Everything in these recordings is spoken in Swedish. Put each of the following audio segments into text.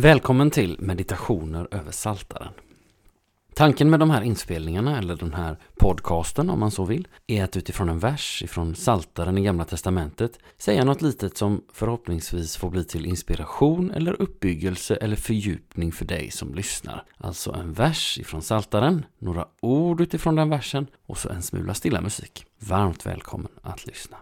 Välkommen till meditationer över Saltaren. Tanken med de här inspelningarna, eller den här podcasten om man så vill, är att utifrån en vers ifrån Saltaren i Gamla Testamentet säga något litet som förhoppningsvis får bli till inspiration eller uppbyggelse eller fördjupning för dig som lyssnar. Alltså en vers ifrån Saltaren, några ord utifrån den versen och så en smula stilla musik. Varmt välkommen att lyssna.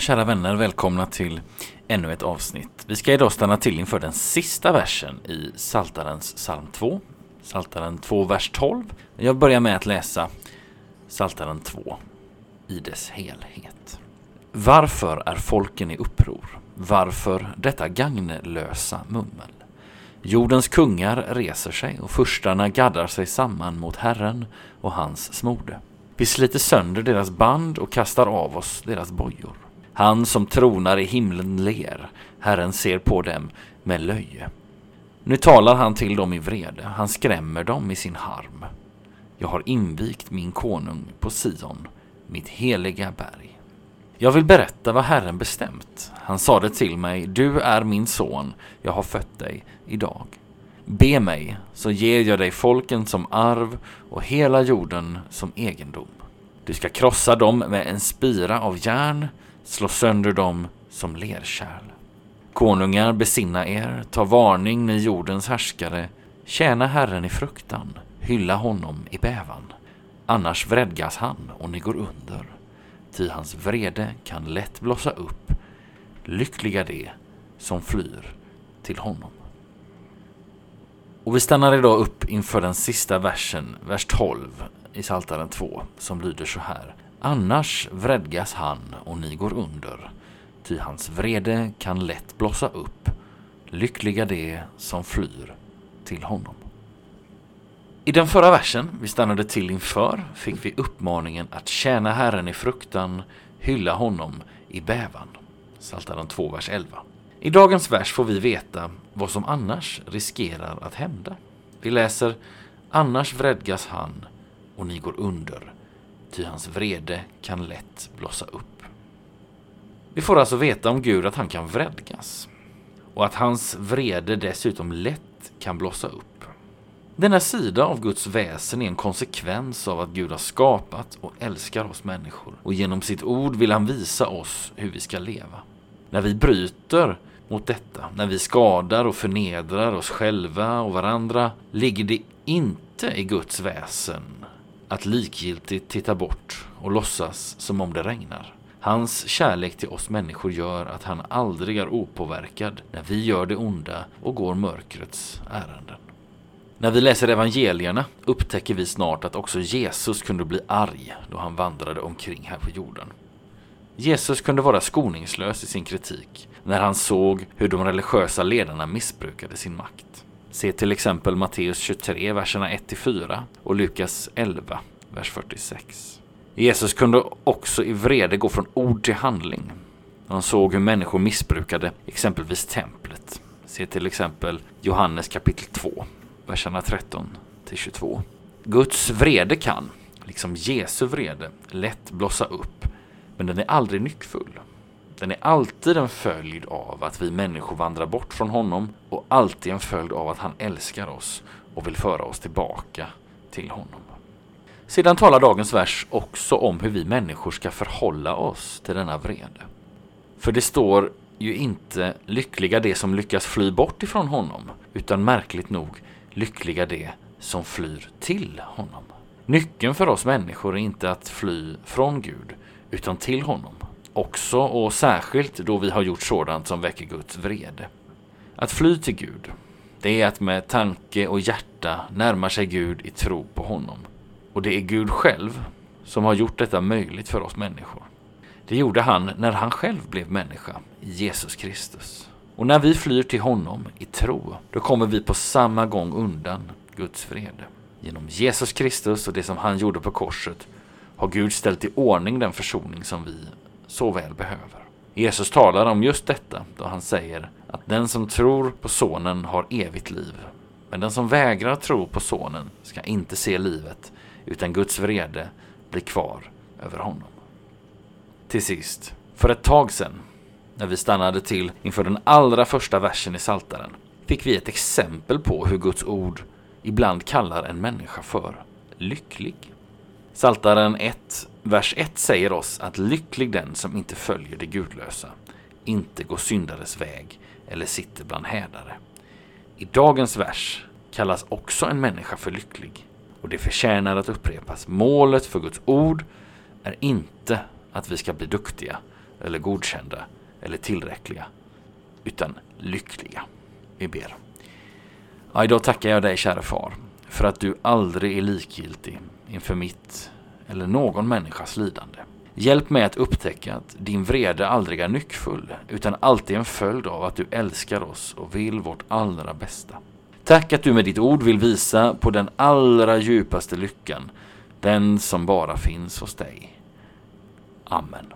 Kära vänner, välkomna till ännu ett avsnitt. Vi ska idag stanna till inför den sista versen i Saltarens psalm 2. Saltaren 2, vers 12. Jag börjar med att läsa Saltaren 2 i dess helhet. Varför är folken i uppror? Varför detta gagnlösa mummel? Jordens kungar reser sig och furstarna gaddar sig samman mot Herren och hans smorde. Vi sliter sönder deras band och kastar av oss deras bojor. Han som tronar i himlen ler, Herren ser på dem med löje. Nu talar han till dem i vrede, han skrämmer dem i sin harm. Jag har invigt min konung på Sion, mitt heliga berg. Jag vill berätta vad Herren bestämt. Han sade till mig, du är min son, jag har fött dig idag. Be mig, så ger jag dig folken som arv och hela jorden som egendom. Du ska krossa dem med en spira av järn, slå sönder dem som lerkärl. Konungar, besinna er, ta varning ni jordens härskare, tjäna Herren i fruktan, hylla honom i bävan. Annars vredgas han och ni går under, ty hans vrede kan lätt blossa upp. Lyckliga de som flyr till honom. Och vi stannar idag upp inför den sista versen, vers 12 i Psaltaren 2, som lyder så här. Annars vredgas han och ni går under, ty hans vrede kan lätt blossa upp. Lyckliga de som flyr till honom. I den förra versen vi stannade till inför fick vi uppmaningen att tjäna Herren i fruktan, hylla honom i bävan. Psaltaren 2, vers 11. I dagens vers får vi veta vad som annars riskerar att hända. Vi läser Annars vredgas han och ni går under, ty hans vrede kan lätt blossa upp. Vi får alltså veta om Gud att han kan vredgas och att hans vrede dessutom lätt kan blossa upp. Denna sida av Guds väsen är en konsekvens av att Gud har skapat och älskar oss människor och genom sitt ord vill han visa oss hur vi ska leva. När vi bryter mot detta, när vi skadar och förnedrar oss själva och varandra, ligger det inte i Guds väsen att likgiltigt titta bort och låtsas som om det regnar. Hans kärlek till oss människor gör att han aldrig är opåverkad när vi gör det onda och går mörkrets ärenden. När vi läser evangelierna upptäcker vi snart att också Jesus kunde bli arg då han vandrade omkring här på jorden. Jesus kunde vara skoningslös i sin kritik när han såg hur de religiösa ledarna missbrukade sin makt. Se till exempel Matteus 23, verserna 1-4 och Lukas 11, vers 46. Jesus kunde också i vrede gå från ord till handling. Han såg hur människor missbrukade exempelvis templet. Se till exempel Johannes kapitel 2, verserna 13 22. Guds vrede kan, liksom Jesu vrede, lätt blossa upp, men den är aldrig nyckfull. Den är alltid en följd av att vi människor vandrar bort från honom och alltid en följd av att han älskar oss och vill föra oss tillbaka till honom. Sedan talar dagens vers också om hur vi människor ska förhålla oss till denna vrede. För det står ju inte lyckliga de som lyckas fly bort ifrån honom, utan märkligt nog lyckliga de som flyr till honom. Nyckeln för oss människor är inte att fly från Gud, utan till honom. Också och särskilt då vi har gjort sådant som väcker Guds vrede. Att fly till Gud, det är att med tanke och hjärta närma sig Gud i tro på honom. Och det är Gud själv som har gjort detta möjligt för oss människor. Det gjorde han när han själv blev människa, Jesus Kristus. Och när vi flyr till honom i tro, då kommer vi på samma gång undan Guds vrede. Genom Jesus Kristus och det som han gjorde på korset har Gud ställt i ordning den försoning som vi så väl behöver. Jesus talar om just detta då han säger att den som tror på Sonen har evigt liv. Men den som vägrar tro på Sonen ska inte se livet utan Guds vrede blir kvar över honom. Till sist, för ett tag sedan, när vi stannade till inför den allra första versen i Saltaren, fick vi ett exempel på hur Guds ord ibland kallar en människa för lycklig. Saltaren 1, vers 1 säger oss att lycklig den som inte följer det gudlösa, inte går syndares väg eller sitter bland hädare. I dagens vers kallas också en människa för lycklig och det förtjänar att upprepas. Målet för Guds ord är inte att vi ska bli duktiga eller godkända eller tillräckliga, utan lyckliga. Vi ber. Ja, idag tackar jag dig, kära far, för att du aldrig är likgiltig inför mitt eller någon människas lidande. Hjälp mig att upptäcka att din vrede aldrig är nyckfull, utan alltid en följd av att du älskar oss och vill vårt allra bästa. Tack att du med ditt ord vill visa på den allra djupaste lyckan, den som bara finns hos dig. Amen.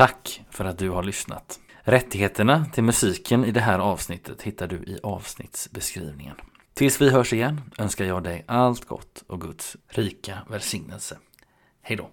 Tack för att du har lyssnat. Rättigheterna till musiken i det här avsnittet hittar du i avsnittsbeskrivningen. Tills vi hörs igen önskar jag dig allt gott och Guds rika välsignelse. Hej då!